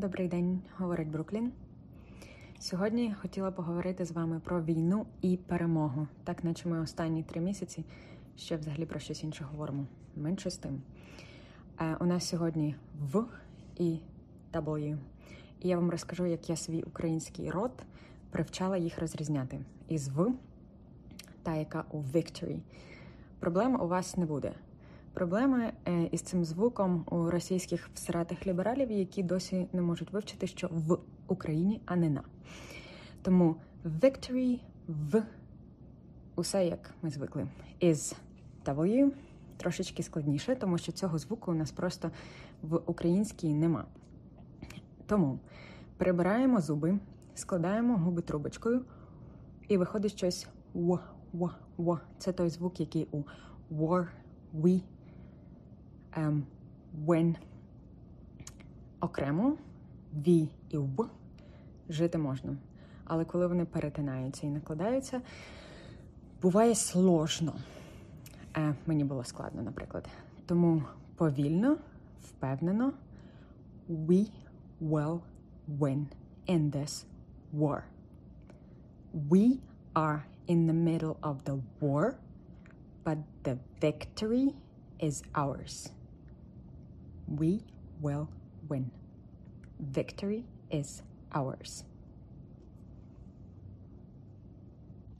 Добрий день, говорить Бруклін. Сьогодні хотіла поговорити з вами про війну і перемогу, так наче ми останні три місяці ще взагалі про щось інше говоримо. Менше з тим. Е, у нас сьогодні В і W. І я вам розкажу, як я свій український род привчала їх розрізняти із В та яка у Victory. Проблем у вас не буде. Проблеми е, із цим звуком у російських всратих лібералів, які досі не можуть вивчити, що в Україні, а не на. Тому victory в усе як ми звикли. Із W трошечки складніше, тому що цього звуку у нас просто в українській нема. Тому прибираємо зуби, складаємо губи трубочкою, і виходить щось. Це той звук, який у war, we, um, when. Окремо V і В жити можна. Але коли вони перетинаються і накладаються, буває сложно. Е, мені було складно, наприклад. Тому повільно, впевнено, we will win in this war. We are in the middle of the war, but the victory is ours. We will win. Victory is ours.